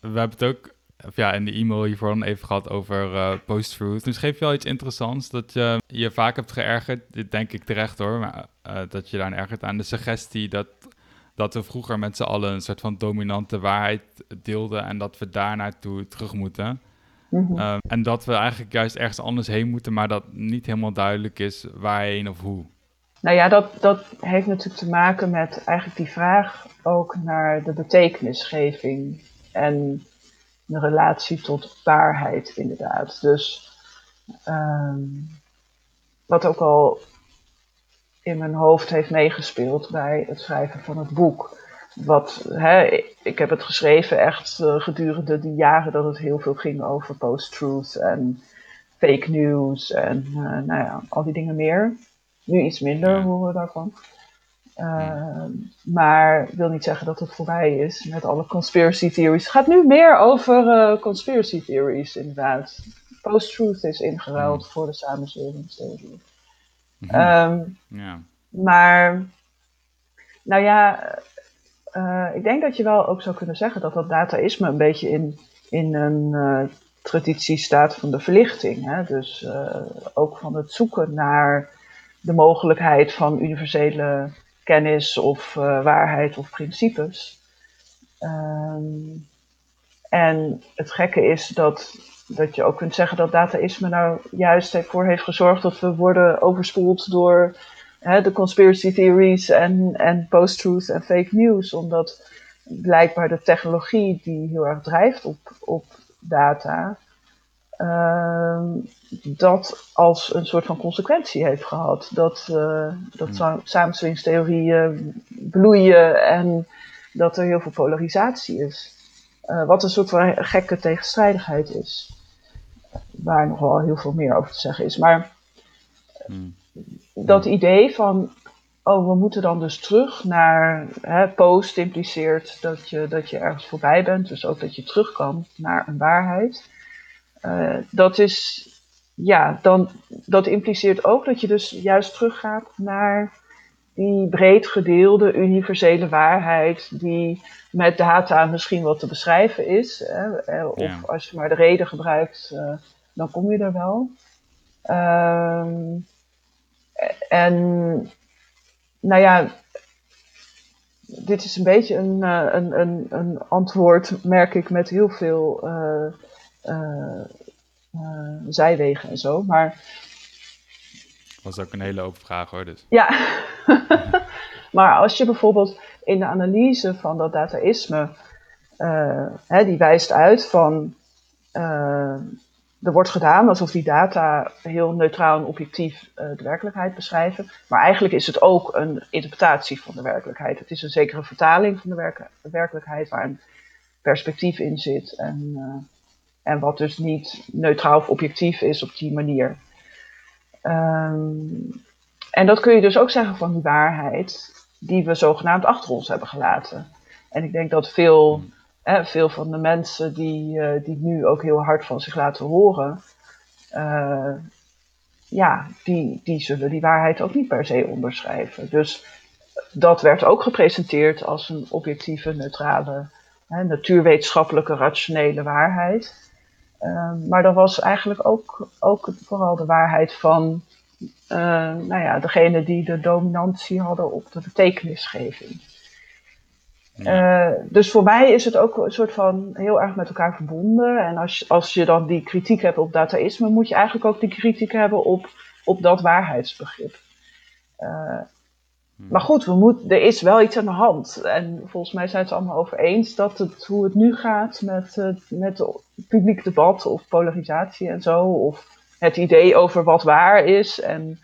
S1: We hebben het ook of ja, in de e-mail hiervoor even gehad over uh, post-truth. Dus geef je wel iets interessants dat je je vaak hebt geërgerd, dit denk ik terecht hoor, maar uh, dat je daar ergert aan de suggestie dat, dat we vroeger met z'n allen een soort van dominante waarheid deelden en dat we daar naartoe terug moeten. Mm -hmm. en dat we eigenlijk juist ergens anders heen moeten, maar dat niet helemaal duidelijk is waarheen of hoe.
S2: Nou ja, dat, dat heeft natuurlijk te maken met eigenlijk die vraag ook naar de betekenisgeving. En een relatie tot waarheid, inderdaad. Dus um, wat ook al in mijn hoofd heeft meegespeeld bij het schrijven van het boek. Wat, hè, ik heb het geschreven echt uh, gedurende die jaren dat het heel veel ging over post-truth en fake news en uh, nou ja, al die dingen meer. Nu iets minder ja. horen we daarvan. Uh, maar wil niet zeggen dat het voorbij is met alle conspiracy theories. Het gaat nu meer over uh, conspiracy theories, inderdaad. Post-truth is ingeruild mm. voor de samenzweringstheorie. Mm um, ja. Maar, nou ja, uh, ik denk dat je wel ook zou kunnen zeggen dat dat dataïsme een beetje in, in een traditie staat van de verlichting. Hè? Dus ook van het zoeken naar de mogelijkheid van universele kennis of uh, waarheid of principes. Um, en het gekke is dat, dat je ook kunt zeggen dat dataïsme nou juist ervoor heeft gezorgd dat we worden overspoeld door hè, de conspiracy theories en, en post-truth en fake news. Omdat blijkbaar de technologie die heel erg drijft op, op data, dat als een soort van consequentie heeft gehad. Dat, uh, dat hmm. samenswingstheorieën bloeien en dat er heel veel polarisatie is. Uh, wat een soort van gekke tegenstrijdigheid is. Waar nog wel heel veel meer over te zeggen is. Maar hmm. dat idee van, oh, we moeten dan dus terug naar, hè, post impliceert dat je, dat je ergens voorbij bent. Dus ook dat je terug kan naar een waarheid. Uh, dat is, ja, dan, dat impliceert ook dat je dus juist teruggaat naar die breed gedeelde universele waarheid die met data misschien wat te beschrijven is. Hè? Eh, of ja. als je maar de reden gebruikt, uh, dan kom je er wel. Uh, en nou ja, dit is een beetje een, een, een, een antwoord, merk ik, met heel veel uh, zijwegen en zo. Maar.
S1: Dat was ook een hele open vraag hoor. Dus.
S2: Ja. *laughs* Maar als je bijvoorbeeld in de analyse van dat dataïsme, uh, hè, die wijst uit van, uh, er wordt gedaan alsof die data heel neutraal en objectief uh, de werkelijkheid beschrijven. Maar eigenlijk is het ook een interpretatie van de werkelijkheid. Het is een zekere vertaling van de, de werkelijkheid waar een perspectief in zit. En, en wat dus niet neutraal of objectief is op die manier. Um, en dat kun je dus ook zeggen van die waarheid die we zogenaamd achter ons hebben gelaten. En ik denk dat veel, hè, veel van de mensen die, uh, die nu ook heel hard van zich laten horen, uh, ja, die, die zullen die waarheid ook niet per se onderschrijven. Dus dat werd ook gepresenteerd als een objectieve, neutrale, hè, natuurwetenschappelijke, rationele waarheid. Uh, maar dat was eigenlijk ook, ook vooral de waarheid van uh, nou ja, degene die de dominantie hadden op de betekenisgeving. Ja. Uh, dus voor mij is het ook een soort van heel erg met elkaar verbonden. En als, als je dan die kritiek hebt op dataïsme, moet je eigenlijk ook die kritiek hebben op, op dat waarheidsbegrip. Uh, maar goed, we moet, er is wel iets aan de hand. En volgens mij zijn het allemaal over eens dat het, hoe het nu gaat met, uh, met publiek debat of polarisatie en zo. Of het idee over wat waar is en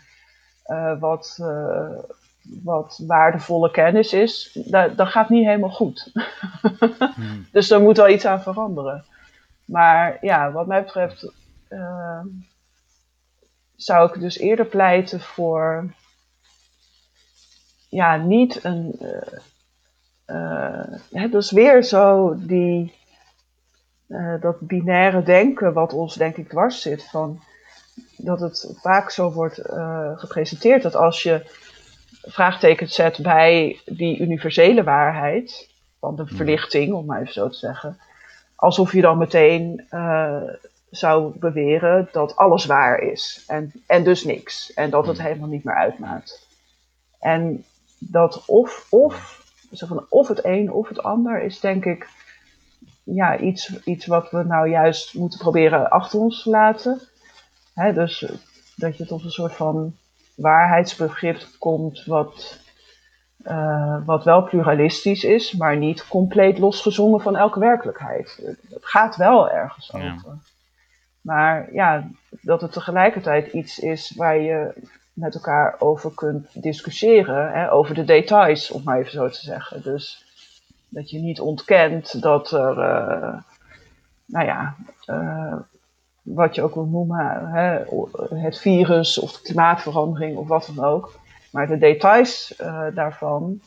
S2: uh, wat, uh, wat waardevolle kennis is, dat, dat gaat niet helemaal goed. hmm. *laughs* Dus daar moet wel iets aan veranderen. Maar ja, wat mij betreft uh, zou ik dus eerder pleiten voor ja, niet een. het is weer zo die, dat binaire denken wat ons denk ik dwars zit van dat het vaak zo wordt uh, gepresenteerd dat als je vraagtekens zet bij die universele waarheid van de hmm. verlichting, om maar even zo te zeggen, alsof je dan meteen uh, zou beweren dat alles waar is en, en dus niks en dat het hmm. helemaal niet meer uitmaakt. En dat of, of, van of het een of het ander is denk ik ja, iets, iets wat we nou juist moeten proberen achter ons te laten. Hè, dus dat je tot een soort van waarheidsbegrip komt wat, uh, wat wel pluralistisch is, maar niet compleet losgezongen van elke werkelijkheid. Het gaat wel ergens over. Ja. Maar ja, dat het tegelijkertijd iets is waar je met elkaar over kunt discussiëren, hè, over de details, om maar even zo te zeggen. Dus dat je niet ontkent dat er, uh, nou ja, uh, wat je ook wil noemen, hè, het virus of de klimaatverandering of wat dan ook. Maar de details uh, daarvan,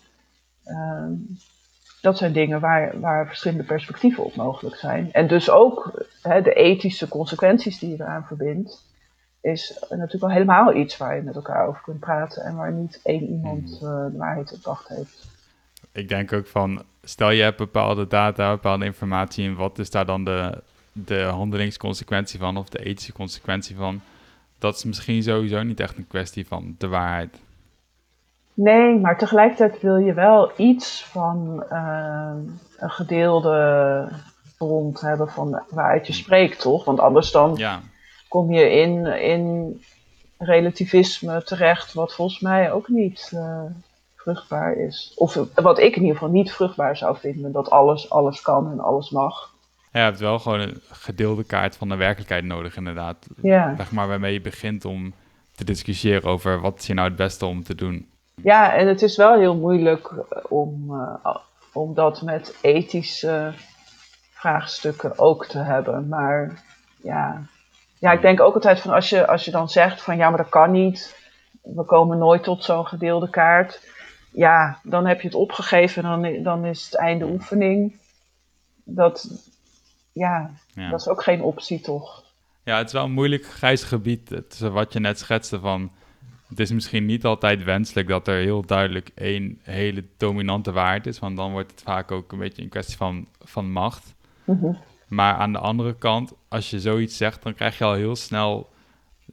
S2: dat zijn dingen waar, waar verschillende perspectieven op mogelijk zijn. En dus ook hè, de ethische consequenties die je eraan verbindt, is natuurlijk wel helemaal iets waar je met elkaar over kunt praten en waar niet één iemand uh, de waarheid op wacht heeft.
S1: Ik denk ook van, stel je hebt bepaalde data, bepaalde informatie en wat is daar dan de de handelingsconsequentie van of de ethische consequentie van, dat is misschien sowieso niet echt een kwestie van de waarheid.
S2: Nee, maar tegelijkertijd wil je wel iets van uh, een gedeelde grond hebben van waaruit je spreekt, toch? Want anders dan ja. Kom je in, in relativisme terecht, wat volgens mij ook niet uh, vruchtbaar is. Of wat ik in ieder geval niet vruchtbaar zou vinden, dat alles, alles kan en alles mag.
S1: Ja, je hebt wel gewoon een gedeelde kaart van de werkelijkheid nodig, inderdaad. Ja. Zeg maar waarmee je begint om te discussiëren over wat is hier nou het beste om te doen.
S2: Ja, en het is wel heel moeilijk om, uh, om dat met ethische vraagstukken ook te hebben. Maar ja, ja, ik denk ook altijd van als je, als je dan zegt van ja, maar dat kan niet. We komen nooit tot zo'n gedeelde kaart. Ja, dan heb je het opgegeven en dan, dan is het einde oefening. Dat, ja, dat is ook geen optie, toch?
S1: Ja, het is wel een moeilijk grijs gebied. Tussen wat je net schetste van... Het is misschien niet altijd wenselijk dat er heel duidelijk één hele dominante waarheid is. Want dan wordt het vaak ook een beetje een kwestie van, van macht. Mhm. Maar aan de andere kant, als je zoiets zegt, dan krijg je al heel snel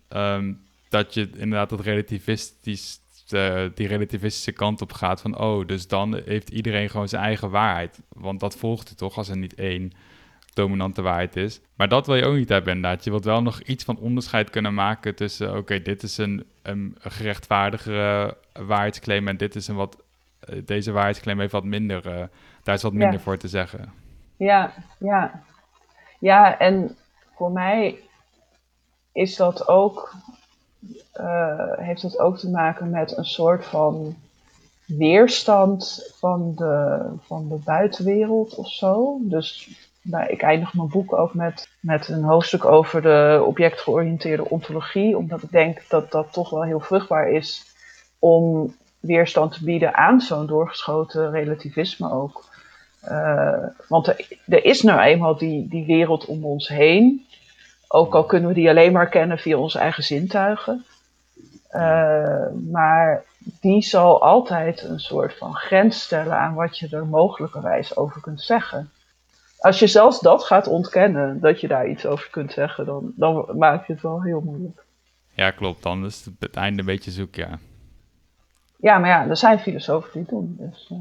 S1: um, dat je inderdaad dat relativistisch, uh, die relativistische kant op gaat. Van oh, dus dan heeft iedereen gewoon zijn eigen waarheid. Want dat volgt er toch als er niet één dominante waarheid is. Maar dat wil je ook niet hebben inderdaad. Je wilt wel nog iets van onderscheid kunnen maken tussen... oké, dit is een, een gerechtvaardigere waarheidsclaim... en dit is een wat deze waarheidsclaim heeft wat minder, daar is wat minder voor te zeggen.
S2: Ja, ja. Ja, en voor mij is dat ook, heeft het ook te maken met een soort van weerstand van de, van de buitenwereld of zo. Dus nou, ik eindig mijn boek ook met, met een hoofdstuk over de objectgeoriënteerde ontologie, omdat ik denk dat dat toch wel heel vruchtbaar is om weerstand te bieden aan zo'n doorgeschoten relativisme ook. Uh, want er, er, is nou eenmaal die, die wereld om ons heen, ook al kunnen we die alleen maar kennen via onze eigen zintuigen. Uh, maar die zal altijd een soort van grens stellen aan wat je er mogelijkerwijs over kunt zeggen. Als je zelfs dat gaat ontkennen, dat je daar iets over kunt zeggen, dan, dan maak je het wel heel moeilijk.
S1: Ja, klopt. Dan is het, het einde een beetje zoek, ja.
S2: Ja, maar ja, er zijn filosofen die het doen. Dus, uh...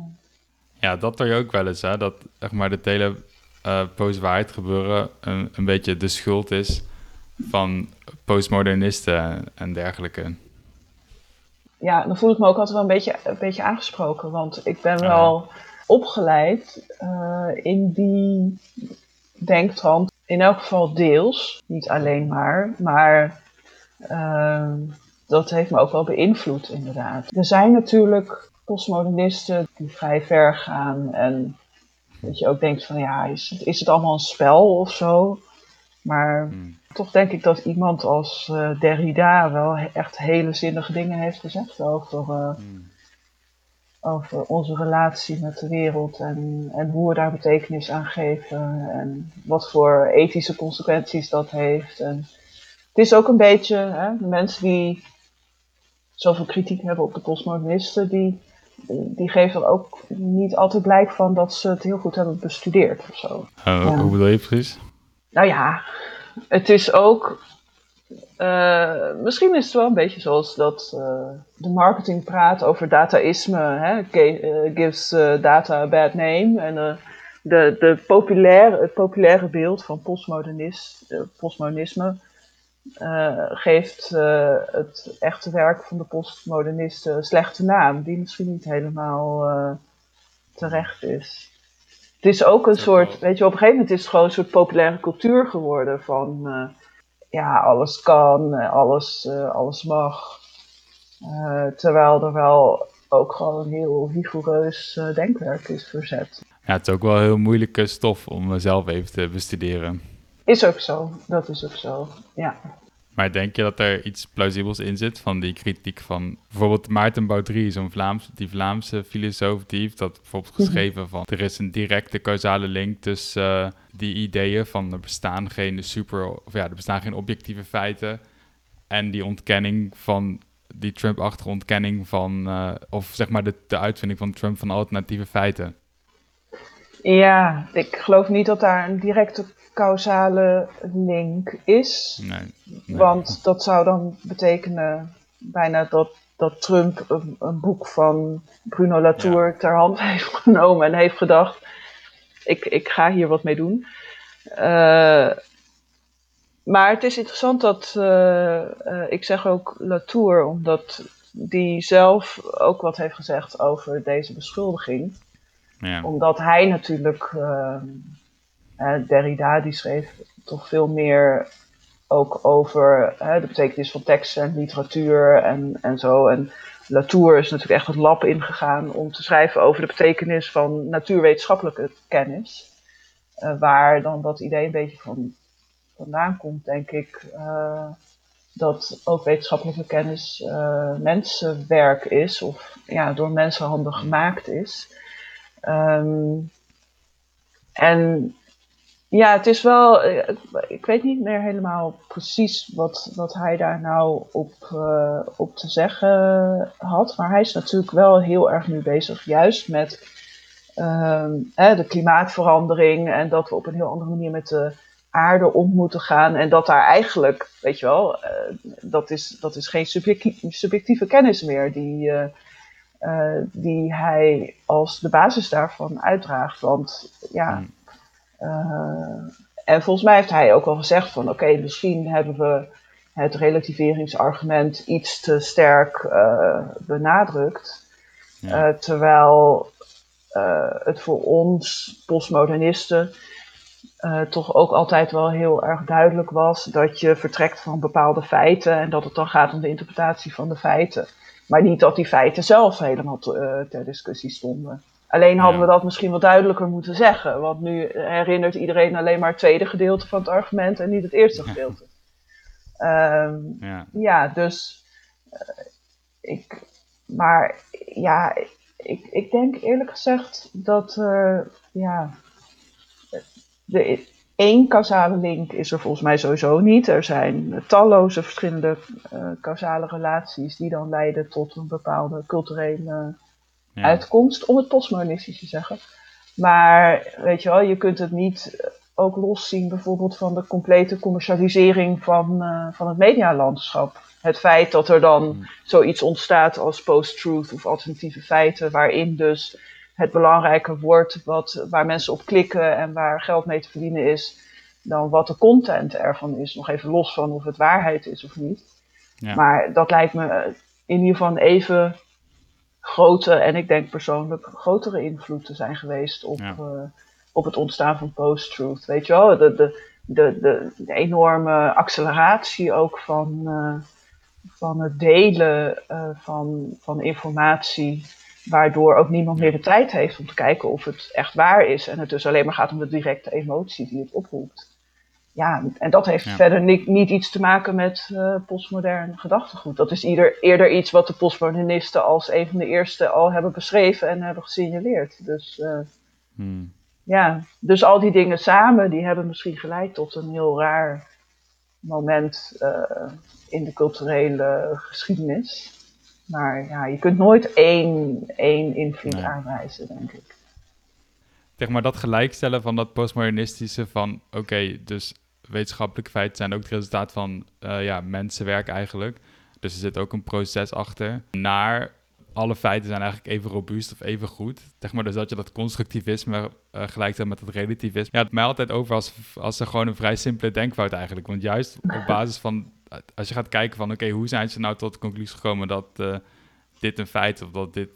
S1: Ja, dat hoor je ook wel eens, hè. Dat zeg maar, het hele uh, postwaarheid gebeuren een, een beetje de schuld is van postmodernisten en dergelijke
S2: ja, dan voel ik me ook altijd wel een beetje, een beetje aangesproken. Want ik ben wel opgeleid uh, in die denktrand. In elk geval deels, niet alleen maar. Maar uh, dat heeft me ook wel beïnvloed, inderdaad. Er zijn natuurlijk postmodernisten die vrij ver gaan. En dat je ook denkt van ja, is het, is het allemaal een spel of zo? Maar hmm toch denk ik dat iemand als uh, Derrida wel echt hele zinnige dingen heeft gezegd over, uh, over onze relatie met de wereld en, en hoe we daar betekenis aan geven en wat voor ethische consequenties dat heeft. En het is ook een beetje, hè, de mensen die zoveel kritiek hebben op de postmodernisten, die, die geven er ook niet altijd blijk van dat ze het heel goed hebben bestudeerd of zo.
S1: Uh, Hoe bedoel je precies?
S2: Nou ja, het is ook. Uh, misschien is het wel een beetje zoals dat uh, de marketing praat over dataïsme. Hè? Gives data a bad name. En de, de populaire, het populaire beeld van postmodernisme geeft het echte werk van de postmodernisten een slechte naam, die misschien niet helemaal terecht is het is ook een soort, weet je, op een gegeven moment is het gewoon een soort populaire cultuur geworden van, ja, alles kan, eh, alles, alles mag. Uh, terwijl er wel ook gewoon een heel rigoureus denkwerk is verzet.
S1: Ja, het is ook wel heel moeilijke stof om zelf even te bestuderen.
S2: Is ook zo, dat is ook zo, ja.
S1: Maar denk je dat er iets plausibels in zit van die kritiek van bijvoorbeeld Maarten Boudry, zo'n Vlaams, die Vlaamse filosoof, die heeft dat bijvoorbeeld mhm. geschreven van er is een directe causale link tussen uh, die ideeën van er bestaan geen super, of ja, er bestaan geen objectieve feiten en die ontkenning van die Trump-achtige ontkenning van, uh, of zeg maar de, de uitvinding van Trump van alternatieve feiten.
S2: Ja, ik geloof niet dat daar een directe causale link is. Nee, Want dat zou dan betekenen bijna dat, dat Trump een, een boek van Bruno Latour ter hand *laughs* heeft genomen en heeft gedacht: ik, ik ga hier wat mee doen. Uh, maar het is interessant dat, uh, uh, ik zeg ook Latour, omdat die zelf ook wat heeft gezegd over deze beschuldiging. Ja. Omdat hij natuurlijk uh, Derrida die schreef toch veel meer ook over uh, de betekenis van tekst en literatuur en, en zo. En Latour is natuurlijk echt het lab ingegaan om te schrijven over de betekenis van natuurwetenschappelijke kennis. Uh, waar dan dat idee een beetje van vandaan komt, denk ik. Dat ook wetenschappelijke kennis mensenwerk is, of ja, door mensenhanden gemaakt is. Um, en ja, het is wel. Eh, ik weet niet meer helemaal precies wat, wat hij daar nou op, uh, op te zeggen had. Maar hij is natuurlijk wel heel erg nu bezig, juist met uh, de klimaatverandering. En dat we op een heel andere manier met de aarde om moeten gaan. En dat daar eigenlijk, weet je wel, uh, dat, is, dat is geen subjectieve, kennis meer die, die hij als de basis daarvan uitdraagt. Want ja. Uh, en volgens mij heeft hij ook al gezegd van oké, misschien hebben we het relativeringsargument iets te sterk uh, benadrukt. terwijl het voor ons, postmodernisten, toch ook altijd wel heel erg duidelijk was dat je vertrekt van bepaalde feiten en dat het dan gaat om de interpretatie van de feiten. Maar niet dat die feiten zelf helemaal ter discussie stonden. Alleen hadden we dat misschien wat duidelijker moeten zeggen. Want nu herinnert iedereen alleen maar het tweede gedeelte van het argument en niet het eerste gedeelte. *laughs* Ehm, ja. ja. dus uh, ik, maar ja, ik, ik denk eerlijk gezegd dat er, ja, de één causale link is er volgens mij sowieso niet. Er zijn talloze verschillende uh, causale relaties die dan leiden tot een bepaalde culturele uitkomst, om het postmodernistisch te zeggen. Maar weet je wel, je kunt het niet ook loszien bijvoorbeeld van de complete commercialisering van, uh, van het medialandschap. Het feit dat er dan hmm. zoiets ontstaat als post-truth of alternatieve feiten, waarin dus het belangrijker wordt wat, waar mensen op klikken en waar geld mee te verdienen is, dan wat de content ervan is. Nog even los van of het waarheid is of niet. Ja. Maar dat lijkt me in ieder geval even grote en ik denk persoonlijk grotere invloed te zijn geweest op, uh, op het ontstaan van post-truth. Weet je wel, de, de, de, de, enorme acceleratie ook van, uh, van het delen uh, van, van informatie, waardoor ook niemand meer de tijd heeft om te kijken of het echt waar is en het dus alleen maar gaat om de directe emotie die het oproept ja, en dat heeft verder niet, niet, iets te maken met uh, postmodern gedachtegoed. Dat is ieder, eerder iets wat de postmodernisten als een van de eerste al hebben beschreven en hebben gesignaleerd. Dus uh, hmm. ja, dus al die dingen samen, die hebben misschien geleid tot een heel raar moment uh, in de culturele geschiedenis. Maar ja, je kunt nooit één, één invloed nee. aanwijzen, denk ik.
S1: Zeg maar dat gelijkstellen van dat postmodernistische van, oké, dus wetenschappelijke feiten zijn ook het resultaat van uh, ja, mensenwerk eigenlijk. Dus er zit ook een proces achter. Naar alle feiten zijn eigenlijk even robuust of even goed. Zeg maar dus dat je dat constructivisme uh, gelijkt met het relativisme. Ja, het mij altijd over als, als er gewoon een vrij simpele denkfout eigenlijk. Want juist op *laughs* basis van, als je gaat kijken van oké, hoe zijn ze nou tot de conclusie gekomen dat uh, dit een feit of dat dit,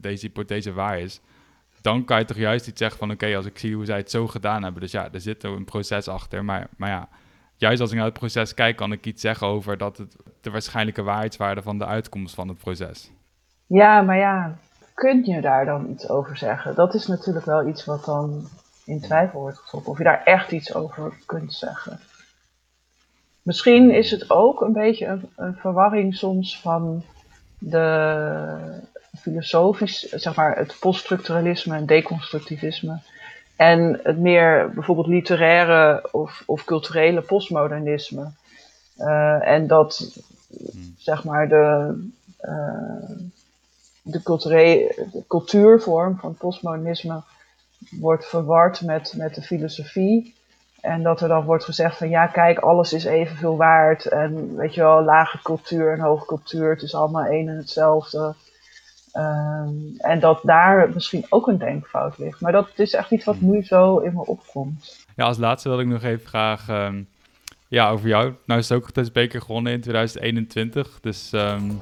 S1: deze hypothese waar is dan kan je toch juist iets zeggen van... oké, als ik zie hoe zij het zo gedaan hebben... dus ja, er zit een proces achter. Maar, maar ja, juist als ik naar het proces kijk... kan ik iets zeggen over dat het de waarschijnlijke waarheidswaarde... van de uitkomst van het proces.
S2: Ja, maar ja, kun je daar dan iets over zeggen? Dat is natuurlijk wel iets wat dan in twijfel wordt getrokken. Of je daar echt iets over kunt zeggen. Misschien is het ook een beetje een verwarring soms van de filosofisch, zeg maar het poststructuralisme en deconstructivisme. En het meer bijvoorbeeld literaire of, of culturele postmodernisme. Uh, en dat, zeg maar, de, uh, de, de cultuurvorm van postmodernisme wordt verward met, met de filosofie. En dat er dan wordt gezegd van ja, kijk, alles is evenveel waard. En weet je wel, lage cultuur en hoge cultuur, het is allemaal één en hetzelfde. Um, en dat daar misschien ook een denkfout ligt. Maar dat is echt iets wat hmm. nu zo in me opkomt.
S1: Ja, als laatste wil ik nog even vragen um, ja, over jou. Nou is het ook het beker gewonnen in 2021. Dus um,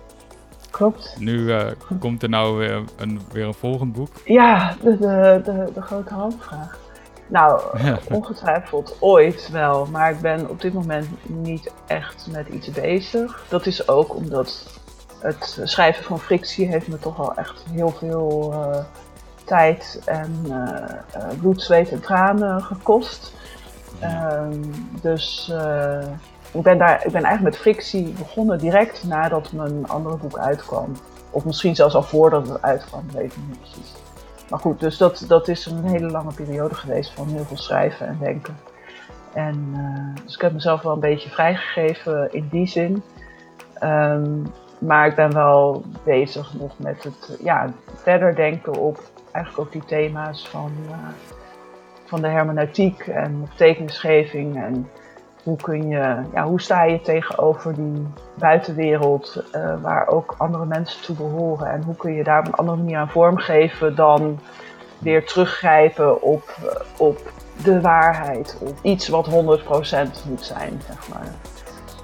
S2: Klopt.
S1: Nu uh, komt er nou weer een, weer een volgend boek.
S2: Ja, de, de, de, de grote handvraag. Nou, ongetwijfeld ooit wel, maar ik ben op dit moment niet echt met iets bezig. Dat is ook omdat het schrijven van frictie heeft me toch wel echt heel veel uh, tijd en uh, bloed, zweet en tranen gekost. Um, dus ik, ben daar, ik ben eigenlijk met frictie begonnen direct nadat mijn andere boek uitkwam. Of misschien zelfs al voordat het uitkwam, weet ik niet precies. Maar goed, dus dat, dat is een hele lange periode geweest van heel veel schrijven en denken. En, uh, dus ik heb mezelf wel een beetje vrijgegeven in die zin. Um, maar ik ben wel bezig nog met het ja, verder denken op eigenlijk ook die thema's van, uh, van de hermeneutiek en betekenisgeving. En hoe, kun je, ja, hoe sta je tegenover die buitenwereld uh, waar ook andere mensen toe behoren. En hoe kun je daar op een andere manier aan vormgeven dan weer teruggrijpen op, op de waarheid. Of iets wat 100% moet zijn, zeg maar.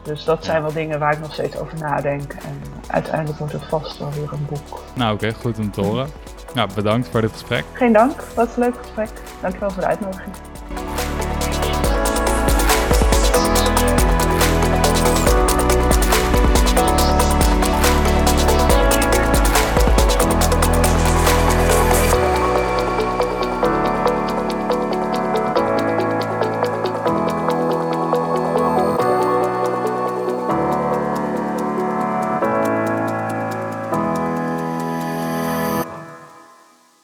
S2: Dus dat zijn wel dingen waar ik nog steeds over nadenk. En uiteindelijk wordt het vast wel weer een boek.
S1: Nou oké, goed om te horen. Nou, bedankt voor dit gesprek.
S2: Geen dank, wat een leuk gesprek. Dankjewel voor de uitnodiging.